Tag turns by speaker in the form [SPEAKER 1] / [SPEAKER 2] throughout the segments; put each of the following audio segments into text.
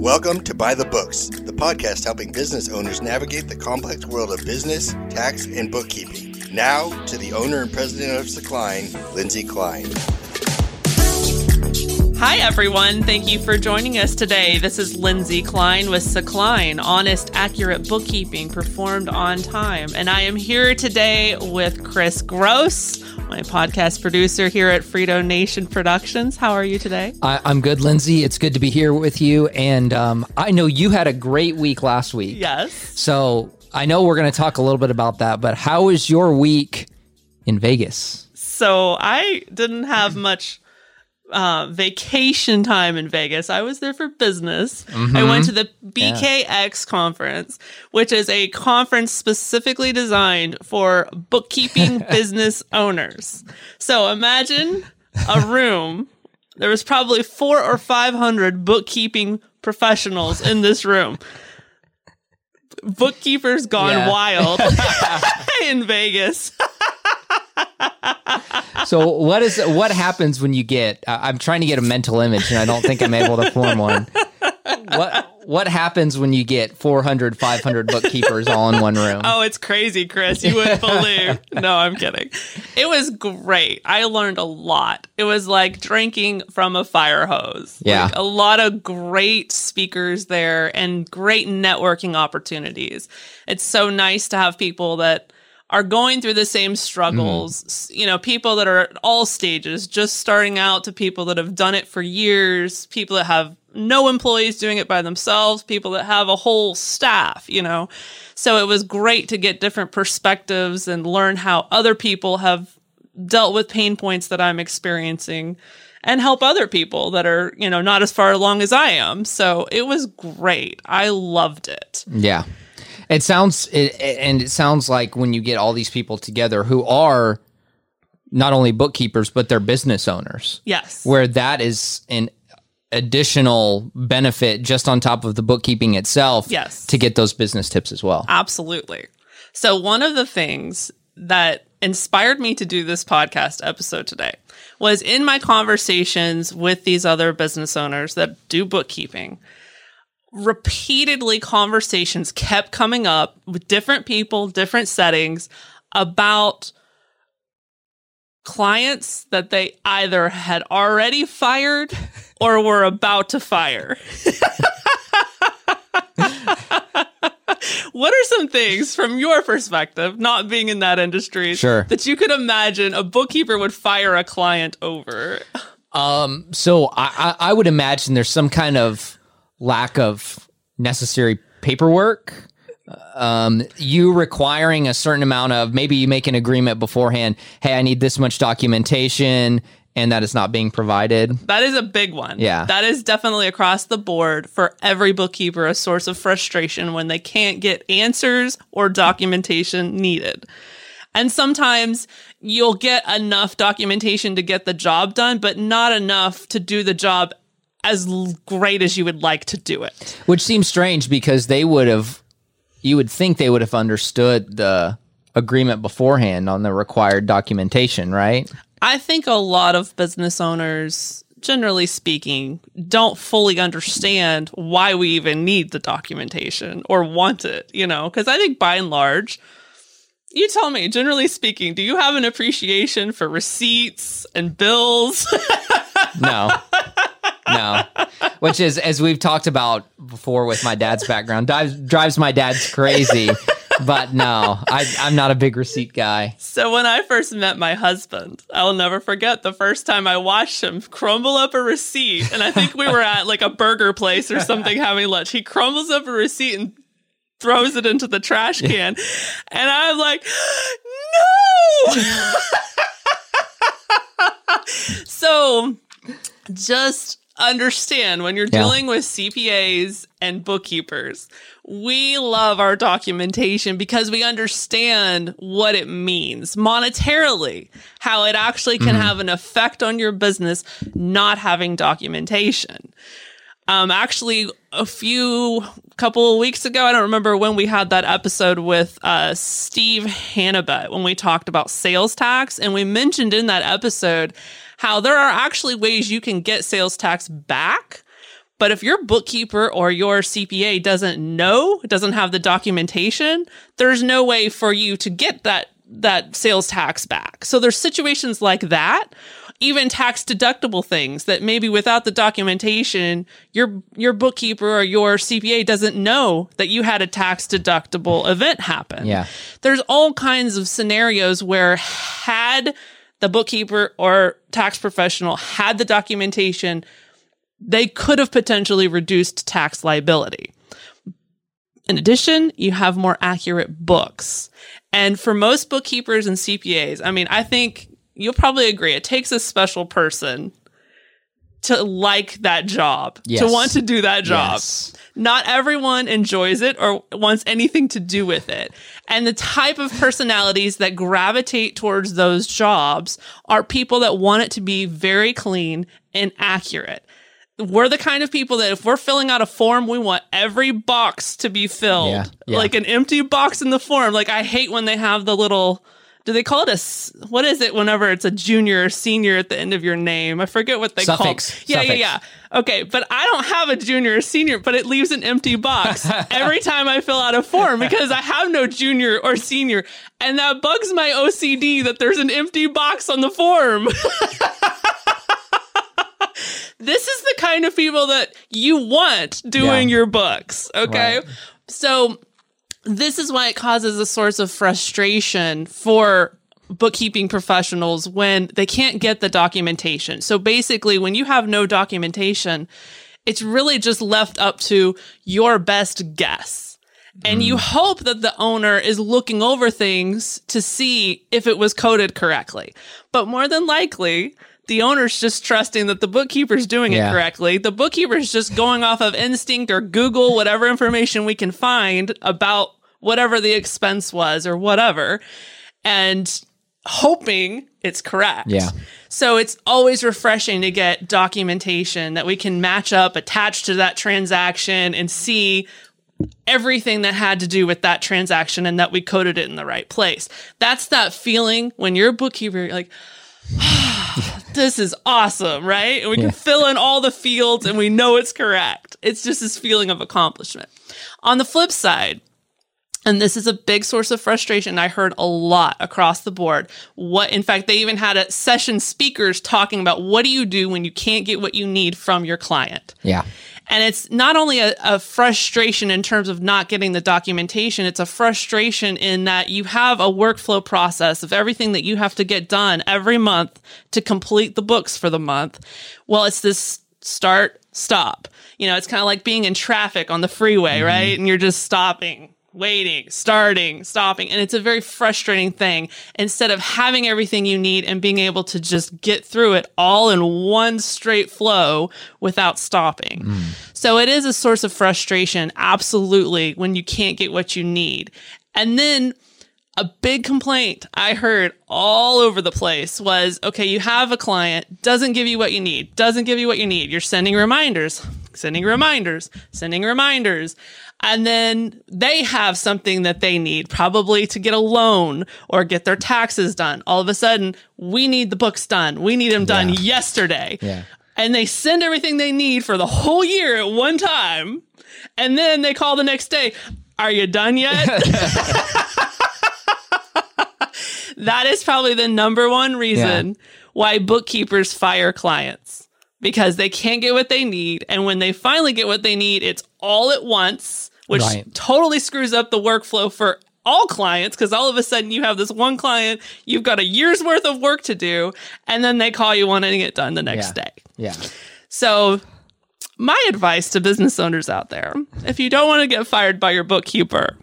[SPEAKER 1] Welcome to Buy the Books, the podcast helping business owners navigate the complex world of business, tax, and bookkeeping. Now, to the owner and president of Sakline, Lindsay Klein.
[SPEAKER 2] Hi, everyone. Thank you for joining us today. This is Lindsay Klein with Sakline, honest, accurate bookkeeping performed on time. And I am here today with Chris Gross, my podcast producer here at Frito Nation Productions. How are you today?
[SPEAKER 3] I, am good, Lindsay. It's good to be here with you. And um, I know you had a great week last week.
[SPEAKER 2] Yes.
[SPEAKER 3] So I know we're going to talk a little bit about that, but how was your week in Vegas?
[SPEAKER 2] So I didn't have much uh, vacation time in Vegas. I was there for business. Mm-hmm. I went to the BKX yeah. conference, which is a conference specifically designed for bookkeeping business owners. So imagine a room. There was probably four or five hundred bookkeeping professionals in this room. Bookkeepers gone yeah. wild in Vegas
[SPEAKER 3] so what is what happens when you get? Uh, I'm trying to get a mental image, and I don't think I'm able to form one. What what happens when you get 400, 500 bookkeepers all in one room?
[SPEAKER 2] Oh, it's crazy, Chris. You wouldn't believe. No, I'm kidding. It was great. I learned a lot. It was like drinking from a fire hose.
[SPEAKER 3] Yeah,
[SPEAKER 2] like a lot of great speakers there and great networking opportunities. It's so nice to have people that are going through the same struggles. Mm. You know, people that are at all stages, just starting out to people that have done it for years, people that have no employees doing it by themselves, people that have a whole staff, you know. So it was great to get different perspectives and learn how other people have dealt with pain points that I'm experiencing and help other people that are, you know, not as far along as I am. So it was great. I loved it.
[SPEAKER 3] Yeah. It sounds it, and it sounds like when you get all these people together who are not only bookkeepers but they're business owners.
[SPEAKER 2] Yes.
[SPEAKER 3] Where that is an additional benefit just on top of the bookkeeping itself
[SPEAKER 2] yes.
[SPEAKER 3] to get those business tips as well.
[SPEAKER 2] Absolutely. So one of the things that inspired me to do this podcast episode today was in my conversations with these other business owners that do bookkeeping repeatedly conversations kept coming up with different people, different settings about clients that they either had already fired or were about to fire. what are some things from your perspective, not being in that industry,
[SPEAKER 3] sure.
[SPEAKER 2] that you could imagine a bookkeeper would fire a client over?
[SPEAKER 3] Um, so I, I would imagine there's some kind of lack of necessary paperwork um, you requiring a certain amount of maybe you make an agreement beforehand hey i need this much documentation and that is not being provided.
[SPEAKER 2] That is a big one.
[SPEAKER 3] Yeah.
[SPEAKER 2] That is definitely across the board for every bookkeeper a source of frustration when they can't get answers or documentation needed. And sometimes you'll get enough documentation to get the job done, but not enough to do the job as great as you would like to do it.
[SPEAKER 3] Which seems strange because they would have, you would think they would have understood the agreement beforehand on the required documentation, right?
[SPEAKER 2] I think a lot of business owners, generally speaking, don't fully understand why we even need the documentation or want it, you know, because I think by and large, you tell me, generally speaking, do you have an appreciation for receipts and bills?
[SPEAKER 3] no no, which is as we've talked about before with my dad's background, drives drives my dad's crazy. But no, I, I'm not a big receipt guy.
[SPEAKER 2] So when I first met my husband, I'll never forget the first time I watched him crumble up a receipt, and I think we were at like a burger place or something having lunch. He crumbles up a receipt and throws it into the trash can, and I'm like, no. so just understand when you're yeah. dealing with CPAs and bookkeepers, we love our documentation because we understand what it means monetarily, how it actually can mm-hmm. have an effect on your business not having documentation. Um, actually, a few couple of weeks ago, I don't remember when we had that episode with uh, Steve Hannibet when we talked about sales tax, and we mentioned in that episode how there are actually ways you can get sales tax back, But if your bookkeeper or your CPA doesn't know, doesn't have the documentation, there's no way for you to get that that sales tax back. So there's situations like that, even tax deductible things that maybe without the documentation, your your bookkeeper or your CPA doesn't know that you had a tax deductible event happen.
[SPEAKER 3] Yeah.
[SPEAKER 2] There's all kinds of scenarios where had the bookkeeper or tax professional had the documentation, they could have potentially reduced tax liability. In addition, you have more accurate books. And for most bookkeepers and CPAs, I mean, I think you'll probably agree it takes a special person to like that job,
[SPEAKER 3] Yes.
[SPEAKER 2] to want to do that job.
[SPEAKER 3] Yes.
[SPEAKER 2] Not everyone enjoys it or wants anything to do with it. And the type of personalities that gravitate towards those jobs are people that want it to be very clean and accurate. We're the kind of people that if we're filling out a form, we want every box to be filled.
[SPEAKER 3] Yeah, yeah.
[SPEAKER 2] Like an empty box in the form. Like I hate when they have the little do they call it a what is it whenever it's a junior or senior at the end of your name? I forget what they
[SPEAKER 3] Suffix.
[SPEAKER 2] call. Yeah,
[SPEAKER 3] Suffix.
[SPEAKER 2] yeah, yeah. Okay, but I don't have a junior or senior, but it leaves an empty box every time I fill out a form because I have no junior or senior, and that bugs my OCD that there's an empty box on the form. this is the kind of people that you want doing
[SPEAKER 3] Yeah.
[SPEAKER 2] your books, okay?
[SPEAKER 3] Right.
[SPEAKER 2] So this is why it causes a source of frustration for bookkeeping professionals when they can't get the documentation. So basically, when you have no documentation, it's really just left up to your best guess. And you mm. hope that the owner is looking over things to see if it was coded correctly. But more than likely, the owner's just trusting that the bookkeeper's doing
[SPEAKER 3] Yeah.
[SPEAKER 2] it correctly. The bookkeeper's just going off of instinct or Google whatever information we can find about whatever the expense was or whatever and hoping it's correct.
[SPEAKER 3] Yeah.
[SPEAKER 2] So it's always refreshing to get documentation that we can match up attached to that transaction and see everything that had to do with that transaction and that we coded it in the right place. That's that feeling when you're a bookkeeper, you're like, this is awesome, right? And we
[SPEAKER 3] Yeah.
[SPEAKER 2] can fill in all the fields and we know it's correct. It's just this feeling of accomplishment. On the flip side, and this is a big source of frustration I heard a lot across the board. What, in fact, they even had a session speakers talking about what do you do when you can't get what you need from your client?
[SPEAKER 3] Yeah.
[SPEAKER 2] And it's not only a, a frustration in terms of not getting the documentation, it's a frustration in that you have a workflow process of everything that you have to get done every month to complete the books for the month. Well, it's this start, stop. You know, it's kind of like being in traffic on the freeway, mm-hmm. right? And you're just stopping. Waiting, starting, stopping. And it's a very frustrating thing. Instead of having everything you need and being able to just get through it all in one straight flow without stopping. So it is a source of frustration, absolutely, when you can't get what you need. And then a big complaint I heard all over the place was okay, you have a client, doesn't give you what you need, doesn't give you what you need. You're sending reminders, sending reminders, sending reminders. And then they have something that they need, probably to get a loan or get their taxes done. All of a sudden, we need the books done. We need them done
[SPEAKER 3] Yeah.
[SPEAKER 2] yesterday
[SPEAKER 3] Yeah.
[SPEAKER 2] and they send everything they need for the whole year at one time. And then they call the next day, Are you done yet? that is probably the number one reason why bookkeepers fire clients because they can't get what they need. And when they finally get what they need, it's all at once, which
[SPEAKER 3] Right.
[SPEAKER 2] totally screws up the workflow for all clients because all of a sudden you have this one client, you've got a year's worth of work to do, and then they call you wanting it done the next
[SPEAKER 3] Yeah.
[SPEAKER 2] day.
[SPEAKER 3] Yeah.
[SPEAKER 2] So, my advice to business owners out there if you don't want to get fired by your bookkeeper,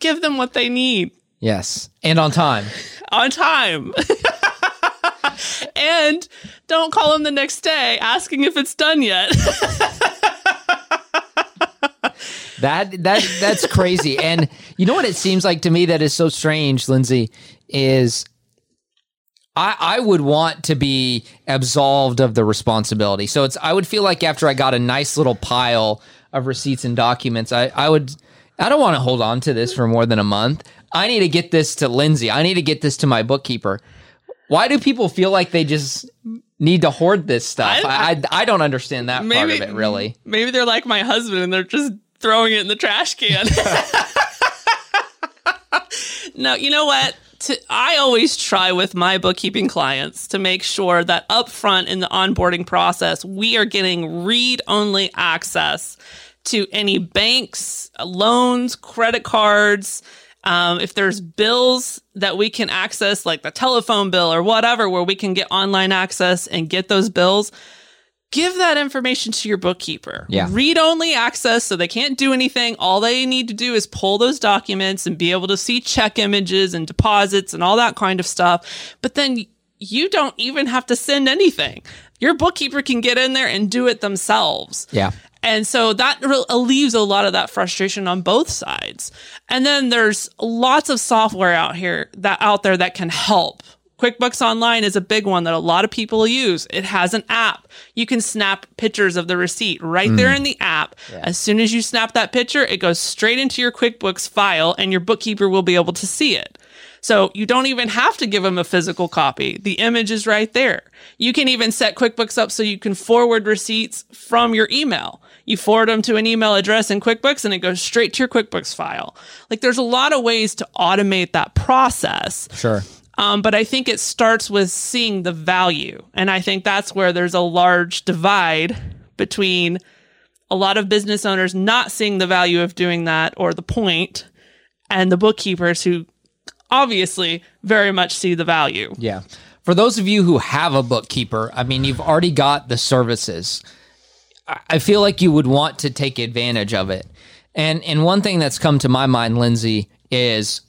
[SPEAKER 2] give them what they need
[SPEAKER 3] Yes. And on time.
[SPEAKER 2] on time. and don't call them the next day asking if it's done yet.
[SPEAKER 3] That that that's crazy. and you know what it seems like to me that is so strange, Lindsay, is I I would want to be absolved of the responsibility. So it's I would feel like after I got a nice little pile of receipts and documents, I, I would I don't want to hold on to this for more than a month. I need to get this to Lindsay. I need to get this to my bookkeeper. Why do people feel like they just need to hoard this stuff?
[SPEAKER 2] I-
[SPEAKER 3] I I, I don't understand that part of it really.
[SPEAKER 2] Maybe they're like my husband and they're just throwing it in the trash can. no, you know what? To, I always try with my bookkeeping clients to make sure that upfront in the onboarding process, we are getting read only access to any banks, loans, credit cards. Um, if there's bills that we can access, like the telephone bill or whatever, where we can get online access and get those bills, give that information to your bookkeeper.
[SPEAKER 3] Yeah.
[SPEAKER 2] Read only access so they can't do anything. All they need to do is pull those documents and be able to see check images and deposits and all that kind of stuff. But then you don't even have to send anything. Your bookkeeper can get in there and do it themselves.
[SPEAKER 3] Yeah.
[SPEAKER 2] And so that re- relieves a lot of that frustration on both sides. And then there's lots of software out here that out there that can help. QuickBooks Online is a big one that a lot of people use. It has an app. You can snap pictures of the receipt right there hmm. in the app. As soon as you snap that picture, it goes straight into your QuickBooks file and your bookkeeper will be able to see it. So you don't even have to give them a physical copy. The image is right there. You can even set QuickBooks up so you can forward receipts from your email. You forward them to an email address in QuickBooks and it goes straight to your QuickBooks file. Like there's a lot of ways to automate that process.
[SPEAKER 3] Sure.
[SPEAKER 2] Um, but I think it starts with seeing the value. And I think that's where there's a large divide between a lot of business owners not seeing the value of doing that or the point and the bookkeepers who obviously very much see the value.
[SPEAKER 3] Yeah. For those of you who have a bookkeeper, I mean, you've already got the services. I- feel like you would want to take advantage of it. And and one thing that's come to my mind, Lindsay, is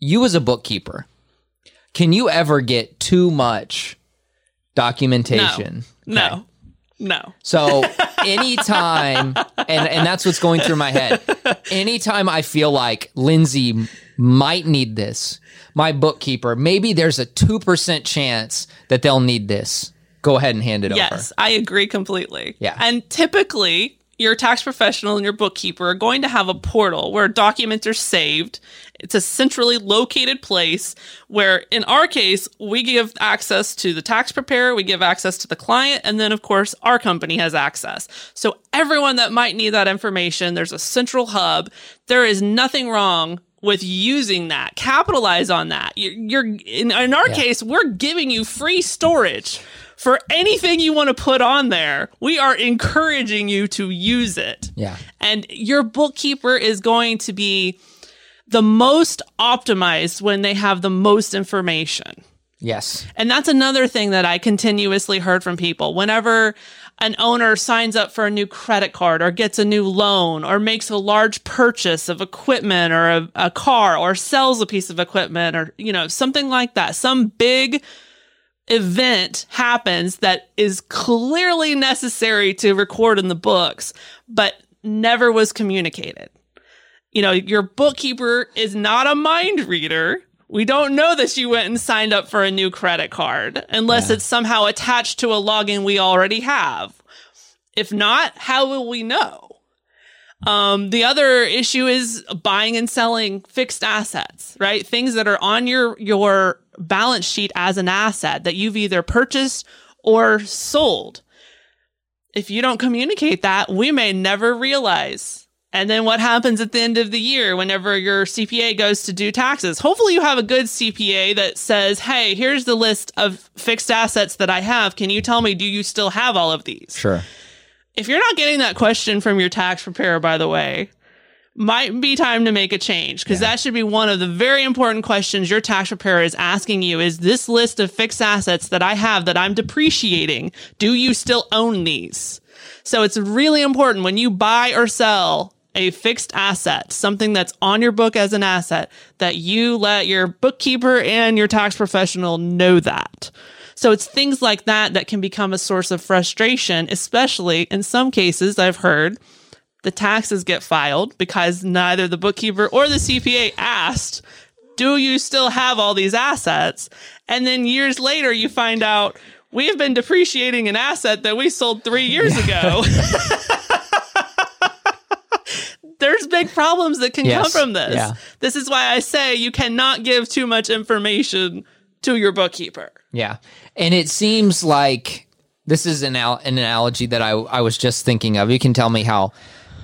[SPEAKER 3] you as a bookkeeper, can you ever get too much documentation?
[SPEAKER 2] No.
[SPEAKER 3] Okay.
[SPEAKER 2] No. No.
[SPEAKER 3] So anytime, and and that's what's going through my head. Anytime I feel like Lindsay might need this, my bookkeeper, maybe there's a two percent chance that they'll need this. Go ahead and hand it over.
[SPEAKER 2] Yes, I agree completely.
[SPEAKER 3] Yeah.
[SPEAKER 2] And typically, your tax professional and your bookkeeper are going to have a portal where documents are saved. It's a centrally located place where, in our case, we give access to the tax preparer, we give access to the client, and then, of course, our company has access. So, everyone that might need that information, there's a central hub. There is nothing wrong with using that capitalize on that you're, you're in, in our case we're giving you free storage for anything you want to put on there we are encouraging you to use it
[SPEAKER 3] Yeah.
[SPEAKER 2] and your bookkeeper is going to be the most optimized when they have the most information
[SPEAKER 3] Yes.
[SPEAKER 2] and that's another thing that I continuously heard from people. Whenever an owner signs up for a new credit card or gets a new loan or makes a large purchase of equipment or a, a car or sells a piece of equipment or, you know, something like that, some big event happens that is clearly necessary to record in the books, but never was communicated. You know, your bookkeeper is not a mind reader. We don't know that you went and signed up for a new credit card unless it's somehow attached to a login we already have. If not, how will we know? Um, the other issue is buying and selling fixed assets, right? Things that are on your your balance sheet as an asset that you've either purchased or sold. If you don't communicate that, we may never realize. And then what happens at the end of the year whenever your CPA goes to do taxes? Hopefully you have a good CPA that says, "Hey, here's the list of fixed assets that I have. Can you tell me do you still have all of these?"
[SPEAKER 3] Sure.
[SPEAKER 2] if you're not getting that question from your tax preparer, by the way, might be time to make a change because that should be one of the very important questions your tax preparer is asking you is this list of fixed assets that I have that I'm depreciating, do you still own these? So it's really important when you buy or sell a fixed asset, something that's on your book as an asset, that you let your bookkeeper and your tax professional know that. So it's things like that that can become a source of frustration, especially in some cases I've heard the taxes get filed because neither the bookkeeper or the CPA asked, Do you still have all these assets? And then years later, you find out we have been depreciating an asset that we sold three years ago. There's big problems that can
[SPEAKER 3] Yes.
[SPEAKER 2] come from this.
[SPEAKER 3] Yeah.
[SPEAKER 2] This is why I say you cannot give too much information to your bookkeeper.
[SPEAKER 3] Yeah. And it seems like this is an, al- an analogy that I, I was just thinking of. You can tell me how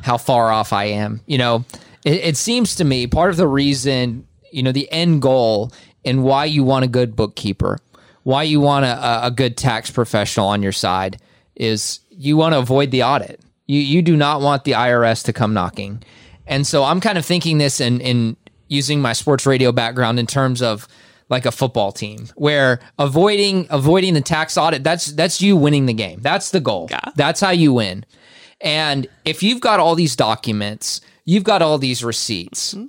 [SPEAKER 3] how far off I am. You know, it, it seems to me part of the reason, you know, the end goal and why you want a good bookkeeper, why you want a, a good tax professional on your side is you want to avoid the audit. You you do not want the IRS to come knocking. And so I'm kind of thinking this in in using my sports radio background in terms of like a football team where avoiding avoiding the tax audit that's that's you winning the game. That's the goal.
[SPEAKER 2] Yeah.
[SPEAKER 3] That's how you win. And if you've got all these documents, you've got all these receipts. Mm-hmm.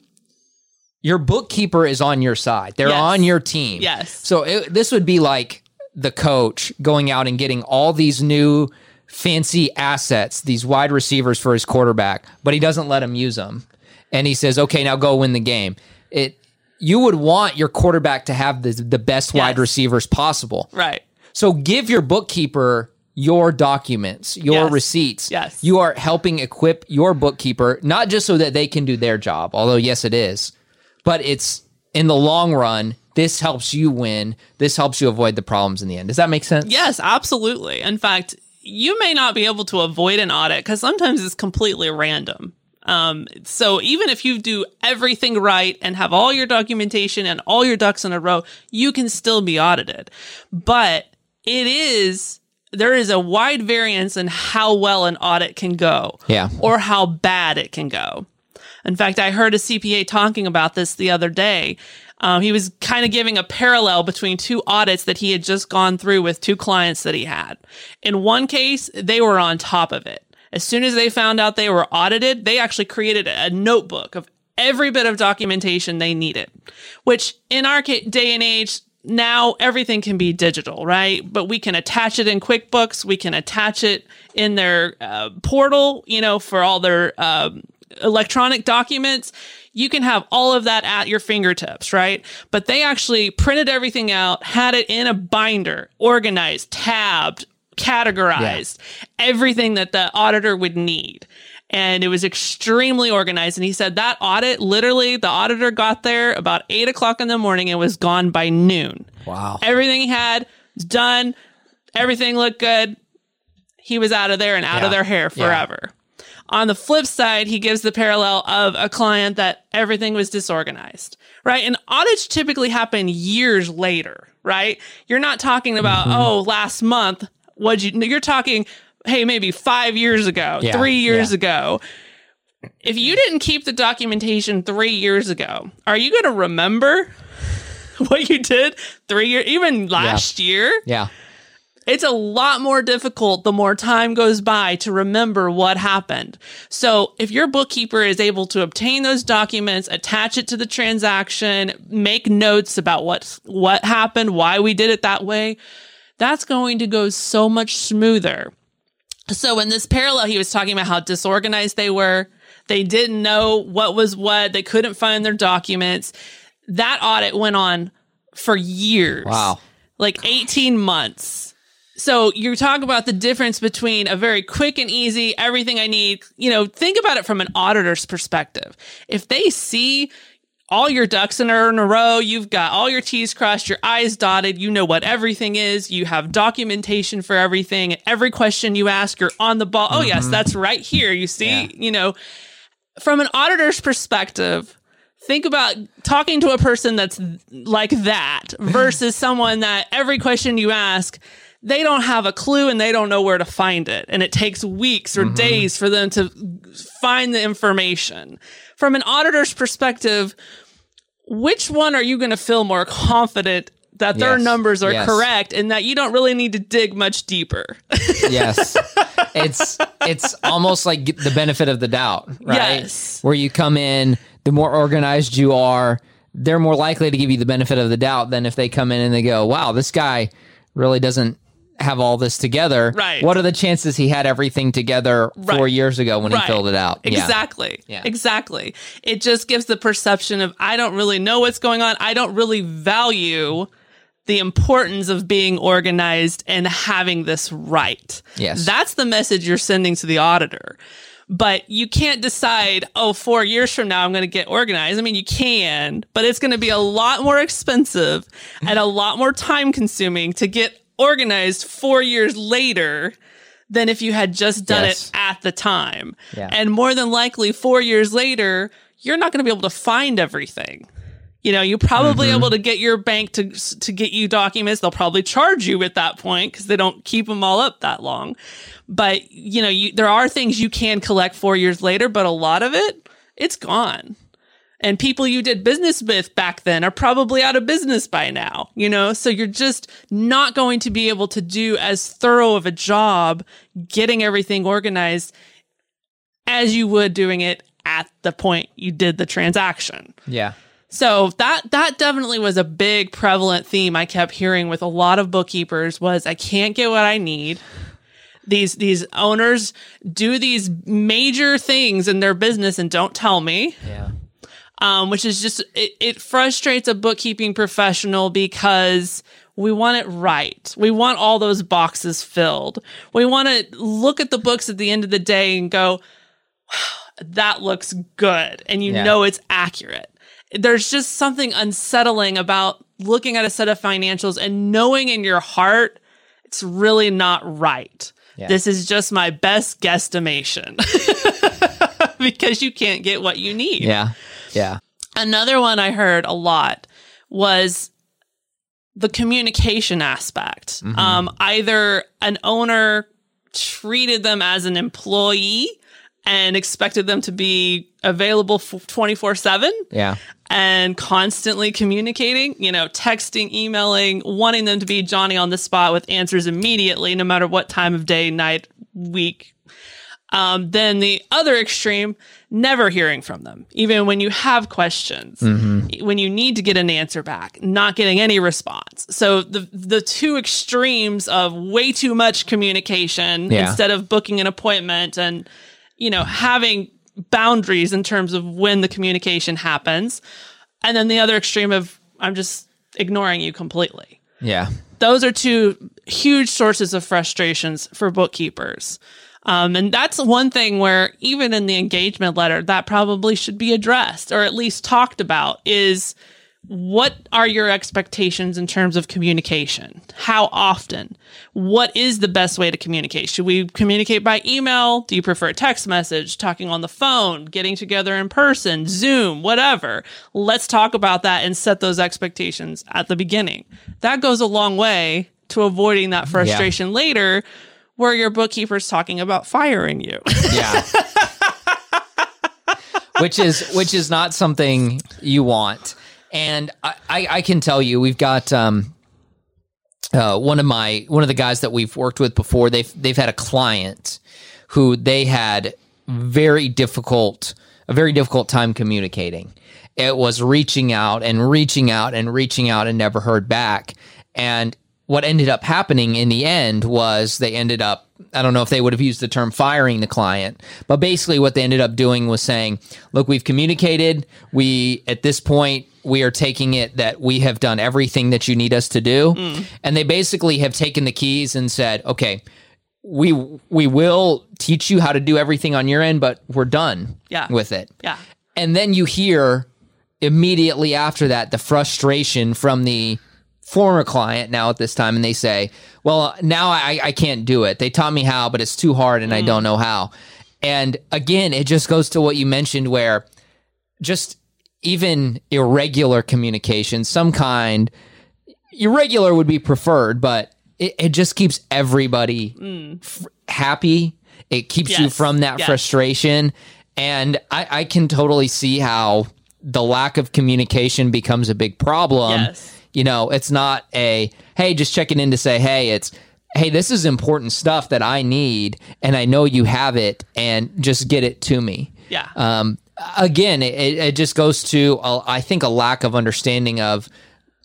[SPEAKER 3] Your bookkeeper is on your side. They're
[SPEAKER 2] Yes.
[SPEAKER 3] on your team.
[SPEAKER 2] Yes.
[SPEAKER 3] So it, this would be like the coach going out and getting all these new fancy assets, these wide receivers for his quarterback, but he doesn't let him use them. And he says, "Okay, now go win the game." It you would want your quarterback to have the the best wide receivers possible.
[SPEAKER 2] Right.
[SPEAKER 3] So give your bookkeeper your documents, your
[SPEAKER 2] Yes.
[SPEAKER 3] receipts.
[SPEAKER 2] Yes.
[SPEAKER 3] You are helping equip your bookkeeper, not just so that they can do their job, although, yes, it is, but it's in the long run, this helps you win. This helps you avoid the problems in the end. Does that make sense?
[SPEAKER 2] Yes, absolutely. In fact, you may not be able to avoid an audit because sometimes it's completely random. Um, so even if you do everything right and have all your documentation and all your ducks in a row, you can still be audited. But it is there is a wide variance in how well an audit can go,
[SPEAKER 3] Yeah.
[SPEAKER 2] or how bad it can go. In fact, I heard a CPA talking about this the other day. Um, he was kind of giving a parallel between two audits that he had just gone through with two clients that he had. In one case, they were on top of it. As soon as they found out they were audited, they actually created a notebook of every bit of documentation they needed, which in our day and age, now everything can be digital, right? But we can attach it in QuickBooks. We can attach it in their uh, portal, you know, for all their um, electronic documents. You can have all of that at your fingertips, right? But they actually printed everything out, had it in a binder, organized, tabbed, categorized, everything that the auditor would need. And it was extremely organized. And he said that audit, literally, the auditor got there about eight o'clock in the morning and was gone by noon.
[SPEAKER 3] Wow.
[SPEAKER 2] Everything he had was done. Everything looked good. He was out of there and out
[SPEAKER 3] Yeah.
[SPEAKER 2] of their hair
[SPEAKER 3] Yeah.
[SPEAKER 2] On the flip side, he gives the parallel of a client that everything was disorganized, right? And audits typically happen years later, right? You're not talking about,
[SPEAKER 3] Mm-hmm.
[SPEAKER 2] oh, last month, what you, you're talking, hey, maybe five years ago,
[SPEAKER 3] Yeah,
[SPEAKER 2] three years
[SPEAKER 3] yeah.
[SPEAKER 2] ago. If you didn't keep the documentation three years ago, are you going to remember what you did three years, even last year?
[SPEAKER 3] Yeah.
[SPEAKER 2] It's a lot more difficult the more time goes by to remember what happened. So if your bookkeeper is able to obtain those documents, attach it to the transaction, make notes about what what happened, why we did it that way, that's going to go so much smoother. So in this parallel, he was talking about how disorganized they were. They didn't know what was what. They couldn't find their documents. That audit went on for years.
[SPEAKER 3] Wow.
[SPEAKER 2] Like 18 months. So you talk about the difference between a very quick and easy, everything I need. You know, think about it from an auditor's perspective. If they see all your ducks in a, row, you've got all your T's crossed, your I's dotted, you know what everything is, you have documentation for everything. Every question you ask, you're on the ball. Oh, yes, mm-hmm. that's right here. You see,
[SPEAKER 3] Yeah.
[SPEAKER 2] you know, from an auditor's perspective, think about talking to a person that's like that versus someone that every question you ask, they don't have a clue and they don't know where to find it. And it takes weeks or mm-hmm. days for them to find the information. From an auditor's perspective, which one are you going to feel more confident that their numbers are
[SPEAKER 3] Yes.
[SPEAKER 2] correct and that you don't really need to dig much deeper?
[SPEAKER 3] yes it's it's almost like the benefit of the doubt right
[SPEAKER 2] Yes.
[SPEAKER 3] where you come in the more organized you are they're more likely to give you the benefit of the doubt than if they come in and they go wow this guy really doesn't have all this together
[SPEAKER 2] Right.
[SPEAKER 3] what are the chances he had everything together four
[SPEAKER 2] Right.
[SPEAKER 3] years ago when
[SPEAKER 2] Right.
[SPEAKER 3] he filled it out.
[SPEAKER 2] Exactly.
[SPEAKER 3] Yeah.
[SPEAKER 2] Exactly. It just gives the perception of I don't really know what's going on. I don't really value the importance of being organized and having this right.
[SPEAKER 3] Yes.
[SPEAKER 2] That's the message you're sending to the auditor. but you can't decide, oh, four years from now, I'm going to get organized. I mean, you can, but it's going to be a lot more expensive and a lot more time consuming to get organized four years later than if you had just done
[SPEAKER 3] Yes.
[SPEAKER 2] it at the time.
[SPEAKER 3] Yeah.
[SPEAKER 2] And more than likely, four years later, you're not going to be able to find everything. You know, you're probably
[SPEAKER 3] Mm-hmm.
[SPEAKER 2] able to get your bank to to get you documents. They'll probably charge you at that point because they don't keep them all up that long. But you know, you, there are things you can collect four years later, but a lot of it, it's gone. And people you did business with back then are probably out of business by now. You know, so you're just not going to be able to do as thorough of a job getting everything organized as you would doing it at the point you did the transaction.
[SPEAKER 3] Yeah.
[SPEAKER 2] So that that definitely was a big prevalent theme I kept hearing with a lot of bookkeepers was I can't get what I need. These these owners do these major things in their business and don't tell me,
[SPEAKER 3] Yeah.
[SPEAKER 2] Um, which is just it, it frustrates a bookkeeping professional because we want it right. We want all those boxes filled. We want to look at the books at the end of the day and go, that looks good, and you
[SPEAKER 3] Yeah.
[SPEAKER 2] know it's accurate. There's just something unsettling about looking at a set of financials and knowing in your heart it's really not right.
[SPEAKER 3] Yeah.
[SPEAKER 2] This is just my best guesstimation because you can't get what you need.
[SPEAKER 3] Yeah. Yeah.
[SPEAKER 2] Another one I heard a lot was the communication aspect. Um, either an owner treated them as an employee and expected them to be available 24 7
[SPEAKER 3] Yeah.
[SPEAKER 2] and constantly communicating, you know, texting, emailing, wanting them to be Johnny on the spot with answers immediately, no matter what time of day, night, week. Um, then the other extreme, never hearing from them, even when you have questions, when you need to get an answer back, not getting any response. So the the two extremes of way too much communication
[SPEAKER 3] Yeah.
[SPEAKER 2] instead of booking an appointment and you know having boundaries in terms of when the communication happens, and then the other extreme of I'm just ignoring you completely
[SPEAKER 3] Yeah.
[SPEAKER 2] those are two huge sources of frustrations for bookkeepers. Um, and that's one thing where even in the engagement letter, that probably should be addressed or at least talked about is what are your expectations in terms of communication? How often? What is the best way to communicate? Should we communicate by email? Do you prefer a text message, talking on the phone, getting together in person, Zoom, whatever? Let's talk about that and set those expectations at the beginning. That goes a long way to avoiding that frustration later where your bookkeeper's talking about firing you.
[SPEAKER 3] Yeah. which is which is not something you want. And I, I, I can tell you, we've got um, uh, one of my one of the guys that we've worked with before. They've they've had a client who they had very difficult a very difficult time communicating. It was reaching out and reaching out and reaching out and never heard back. And what ended up happening in the end was they ended up I don't know if they would have used the term firing the client, but basically what they ended up doing was saying, "Look, we've communicated. We at this point we are taking it that we have done everything that you need us to do." And they basically have taken the keys and said, "Okay, we we will teach you how to do everything on your end, but we're done
[SPEAKER 2] Yeah.
[SPEAKER 3] with it."
[SPEAKER 2] yeah.
[SPEAKER 3] And then you hear immediately after that the frustration from the former client now at this time, and they say, Well, now I, I can't do it. They taught me how, but it's too hard and I mm. don't know how. And again, it just goes to what you mentioned where just even irregular communication, some kind, irregular would be preferred, but it, it just keeps everybody mm. f- happy. It keeps you from that
[SPEAKER 2] Yes.
[SPEAKER 3] frustration. And I, I can totally see how the lack of communication becomes a big problem.
[SPEAKER 2] Yes.
[SPEAKER 3] You know, it's not a, hey, just checking in to say, hey, it's, hey, this is important stuff that I need and I know you have it and just get it to me.
[SPEAKER 2] Yeah.
[SPEAKER 3] Um, again, it, it just goes to, uh, I think, a lack of understanding of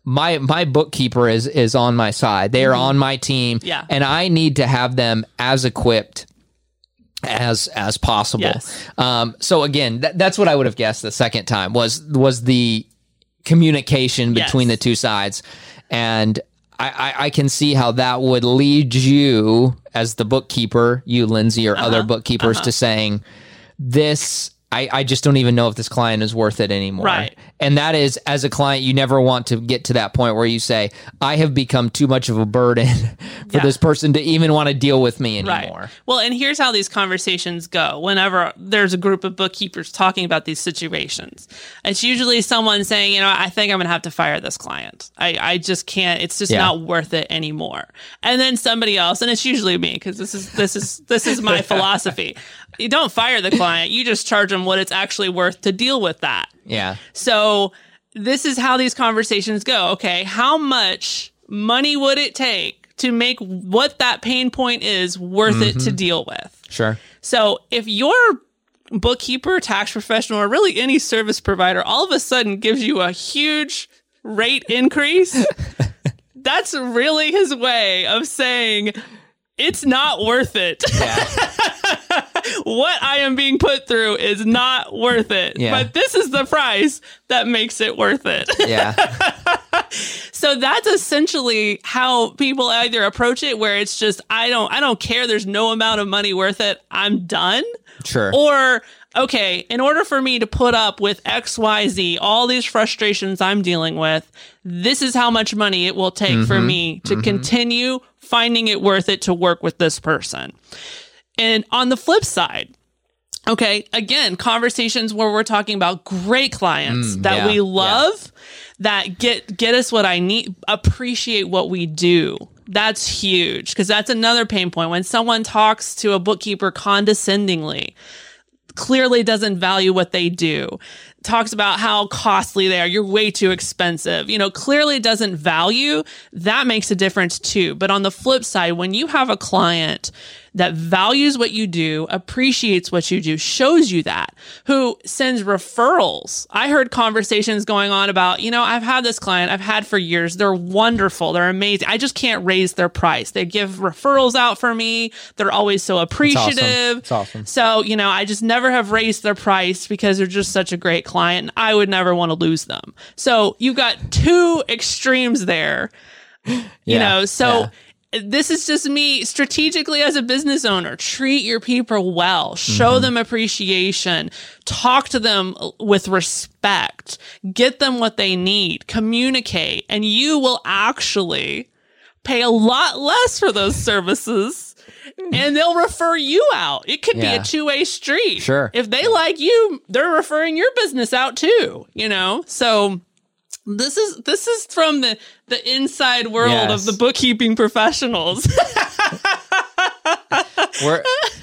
[SPEAKER 3] my my bookkeeper is is on my side. They are on my team,
[SPEAKER 2] Mm-hmm. Yeah.
[SPEAKER 3] and I need to have them as equipped as as possible.
[SPEAKER 2] Yes.
[SPEAKER 3] Um, so again, that, that's what I would have guessed the second time was was the communication
[SPEAKER 2] Yes.
[SPEAKER 3] between the two sides, and I, I, I can see how that would lead you as the bookkeeper, you Lindsay or
[SPEAKER 2] Uh-huh.
[SPEAKER 3] other bookkeepers, to saying, this I, I just don't even know if this client is worth it anymore.
[SPEAKER 2] Right.
[SPEAKER 3] And that is, as a client, you never want to get to that point where you say, I have become too much of a burden for
[SPEAKER 2] Yeah.
[SPEAKER 3] this person to even want to deal with me anymore.
[SPEAKER 2] Right. Well, and here's how these conversations go. Whenever there's a group of bookkeepers talking about these situations, it's usually someone saying, you know, I think I'm going to have to fire this client. I, I just can't. It's just
[SPEAKER 3] Yeah.
[SPEAKER 2] not worth it anymore. And then somebody else, and it's usually me because this is this is this is my philosophy. You don't fire the client. You just charge them what it's actually worth to deal with that.
[SPEAKER 3] Yeah.
[SPEAKER 2] So this is how these conversations go. Okay, how much money would it take to make what that pain point is worth it to mm-hmm. deal with?
[SPEAKER 3] Sure.
[SPEAKER 2] So if your bookkeeper, tax professional, or really any service provider all of a sudden gives you a huge rate increase, that's really his way of saying it's not worth it.
[SPEAKER 3] Yeah.
[SPEAKER 2] what I am being put through is not worth it.
[SPEAKER 3] Yeah.
[SPEAKER 2] But this is the price that makes it worth it.
[SPEAKER 3] yeah.
[SPEAKER 2] so that's essentially how people either approach it where it's just I don't I don't care there's no amount of money worth it. I'm done.
[SPEAKER 3] Sure.
[SPEAKER 2] Or okay, in order for me to put up with XYZ, all these frustrations I'm dealing with, this is how much money it will take for mm-hmm. me to mm-hmm. continue finding it worth it to work with this person. And on the flip side, okay, again, conversations where we're talking about great clients mm, that
[SPEAKER 3] yeah,
[SPEAKER 2] we
[SPEAKER 3] yeah.
[SPEAKER 2] love that get get us what I need, appreciate what we do. That's huge because that's another pain point when someone talks to a bookkeeper condescendingly clearly doesn't value what they do talks about how costly they are. You're way too expensive. You know clearly doesn't value. That makes a difference too. But on the flip side when you have a client that values what you do appreciates what you do shows you that who sends referrals. I heard conversations going on about you know i've had this client i've had for years. They're wonderful. They're amazing. I just can't raise their price. They give referrals out for me. They're always so appreciative.
[SPEAKER 3] It's awesome.
[SPEAKER 2] so, you know, I just never have raised their price because they're just such a great client. And I would never want to lose them. So, you've got two extremes there. You
[SPEAKER 3] Yeah,
[SPEAKER 2] know, so this is just me strategically as a business owner. Treat your people well, show
[SPEAKER 3] Mm-hmm.
[SPEAKER 2] them appreciation, talk to them with respect, get them what they need, communicate, and you will actually pay a lot less for those services and they'll refer you out. It could be a two way street.
[SPEAKER 3] Sure.
[SPEAKER 2] If they like you, they're referring your business out too, you know? So this is this is from the the inside world
[SPEAKER 3] Yes.
[SPEAKER 2] of the bookkeeping professionals.
[SPEAKER 3] We're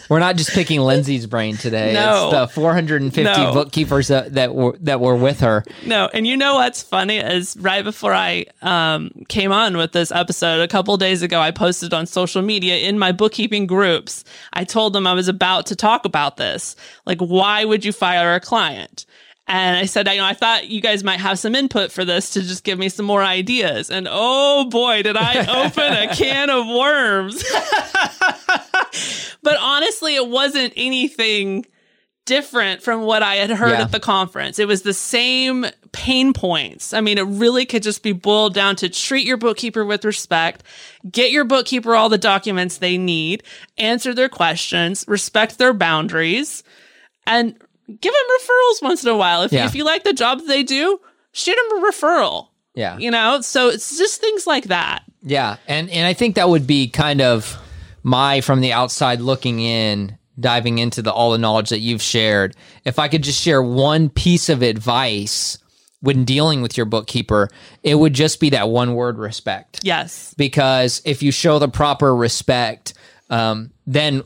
[SPEAKER 3] we're not just picking Lindsay's brain today.
[SPEAKER 2] No.
[SPEAKER 3] It's the 450
[SPEAKER 2] No.
[SPEAKER 3] bookkeepers that, that were that were with her.
[SPEAKER 2] no, and you know what's funny is right before I um, came on with this episode a couple days ago, I posted on social media in my bookkeeping groups. I told them I was about to talk about this. Like, why would you fire a client? And I said, you know, I thought you guys might have some input for this to just give me some more ideas. And oh boy, did I open a can of worms. but honestly, it wasn't anything different from what I had heard
[SPEAKER 3] Yeah.
[SPEAKER 2] at the conference. It was the same pain points. I mean, it really could just be boiled down to treat your bookkeeper with respect, get your bookkeeper all the documents they need, answer their questions, respect their boundaries, and give them referrals once in a while. If,
[SPEAKER 3] Yeah.
[SPEAKER 2] if you like the job they do, shoot them a referral.
[SPEAKER 3] Yeah.
[SPEAKER 2] You know, so it's just things like that.
[SPEAKER 3] Yeah, and and I think that would be kind of my from the outside looking in, diving into the all the knowledge that you've shared. If I could just share one piece of advice when dealing with your bookkeeper, it would just be that one word respect.
[SPEAKER 2] Yes.
[SPEAKER 3] Because if you show the proper respect, um, then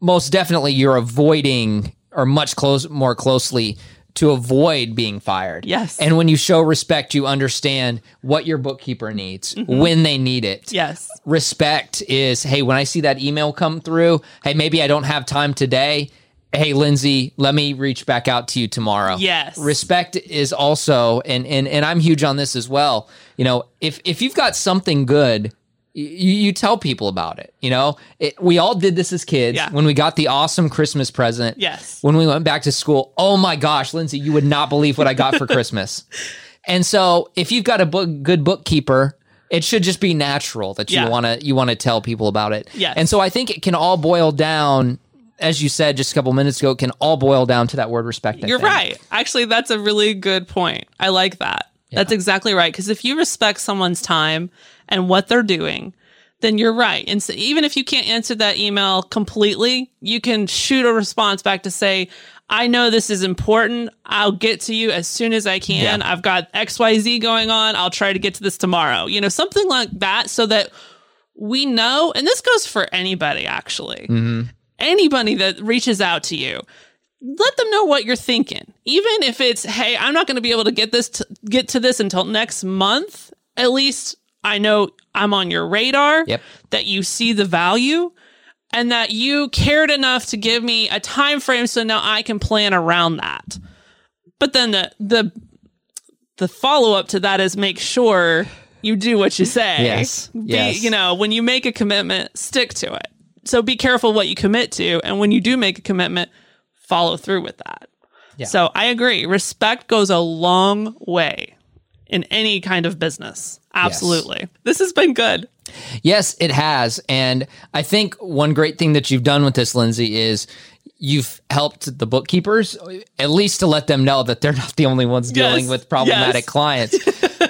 [SPEAKER 3] most definitely you're avoiding or much close more closely to avoid being fired.
[SPEAKER 2] Yes.
[SPEAKER 3] And when you show respect, you understand what your bookkeeper needs, mm-hmm. when they need it.
[SPEAKER 2] Yes.
[SPEAKER 3] Respect is, hey, when I see that email come through, hey, maybe I don't have time today. Hey, Lindsay, let me reach back out to you tomorrow.
[SPEAKER 2] Yes.
[SPEAKER 3] Respect is also, and and and I'm huge on this as well. You know, if if you've got something good, you, you tell people about it. You know, it, we all did this as kids
[SPEAKER 2] Yeah.
[SPEAKER 3] when we got the awesome Christmas present.
[SPEAKER 2] Yes.
[SPEAKER 3] When we went back to school, oh my gosh, Lindsay, you would not believe what I got for Christmas. And so, if you've got a book, good bookkeeper, it should just be natural that you
[SPEAKER 2] Yeah.
[SPEAKER 3] want to you want to tell people about it.
[SPEAKER 2] Yes.
[SPEAKER 3] And so, I think it can all boil down as you said just a couple minutes ago, can all boil down to that word respect. I
[SPEAKER 2] You're
[SPEAKER 3] think.
[SPEAKER 2] right. Actually, that's a really good point. I like that. That's exactly right. Because if you respect someone's time and what they're doing, then you're right. And so even if you can't answer that email completely, you can shoot a response back to say, I know this is important. I'll get to you as soon as I can. I've got XYZ going on. I'll try to get to this tomorrow. You know, something like that so that we know, and this goes for anybody actually, mm-hmm. anybody that reaches out to you, let them know what you're thinking. Even if it's, hey, I'm not going to be able to get this to, get to this until next month. At least I know I'm on your radar.
[SPEAKER 3] Yep.
[SPEAKER 2] That you see the value, and that you cared enough to give me a time frame so now I can plan around that. But then the the the follow up to that is make sure you do what you say.
[SPEAKER 3] Yes.
[SPEAKER 2] Be,
[SPEAKER 3] Yes.
[SPEAKER 2] You know, when you make a commitment, stick to it. So be careful what you commit to. And when you do make a commitment, follow through with that. So I agree. Respect goes a long way in any kind of business. Absolutely. This has been good.
[SPEAKER 3] Yes, it has. And I think one great thing that you've done with this, Lindsay, is you've helped the bookkeepers at least to let them know that they're not the only ones dealing
[SPEAKER 2] Yes.
[SPEAKER 3] with problematic
[SPEAKER 2] Yes.
[SPEAKER 3] clients.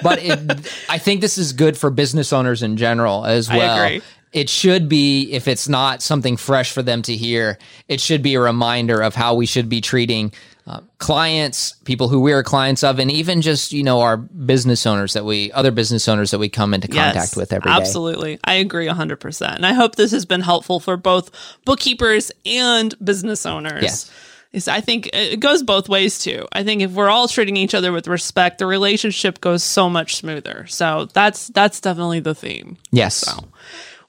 [SPEAKER 3] but it, I think this is good for business owners in general as
[SPEAKER 2] I
[SPEAKER 3] well.
[SPEAKER 2] agree.
[SPEAKER 3] It should be, if it's not something fresh for them to hear, it should be a reminder of how we should be treating uh, clients, people who we are clients of, and even just you know our business owners that we, other business owners that we come into contact
[SPEAKER 2] Yes,
[SPEAKER 3] with every day.
[SPEAKER 2] Absolutely. I agree 100%. And I hope this has been helpful for both bookkeepers and business owners.
[SPEAKER 3] Yes.
[SPEAKER 2] Is I think it goes both ways too. I think if we're all treating each other with respect, the relationship goes so much smoother. So that's that's definitely the theme.
[SPEAKER 3] Yes.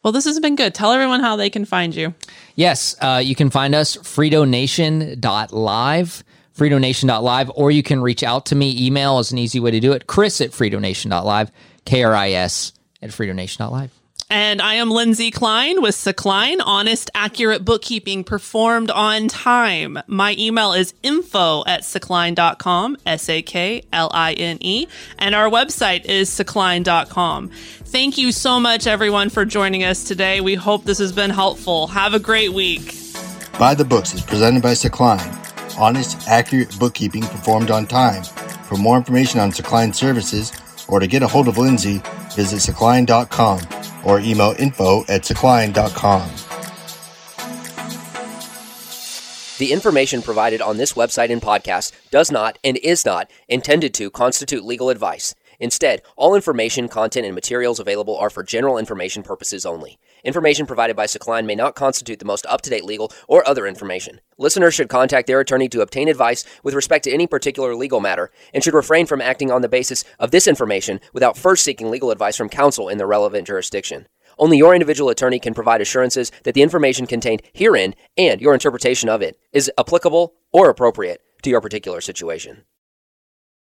[SPEAKER 2] Well, this has been good. Tell everyone how they can find you.
[SPEAKER 3] Yes, uh, you can find us fridonation.live, fridonation.live, or you can reach out to me. Email is an easy way to do it. Kris at fridonation.live, K R I S at fridonation.live.
[SPEAKER 2] And I am Lindsay Klein with Sakline, honest, accurate bookkeeping performed on time. My email is info at sakline.com, S A K L I N E. And our website is sakline.com. Thank you so much, everyone, for joining us today. We hope this has been helpful. Have a great week.
[SPEAKER 1] Buy the Books is presented by Sakline. Honest, accurate bookkeeping performed on time. For more information on Sakline services or to get a hold of Lindsay, visit sakline.com or email info at sakline.com.
[SPEAKER 4] The information provided on this website and podcast does not and is not intended to constitute legal advice. Instead, all information, content, and materials available are for general information purposes only. Information provided by Sakline may not constitute the most up to date legal or other information. Listeners should contact their attorney to obtain advice with respect to any particular legal matter and should refrain from acting on the basis of this information without first seeking legal advice from counsel in the relevant jurisdiction. Only your individual attorney can provide assurances that the information contained herein and your interpretation of it is applicable or appropriate to your particular situation.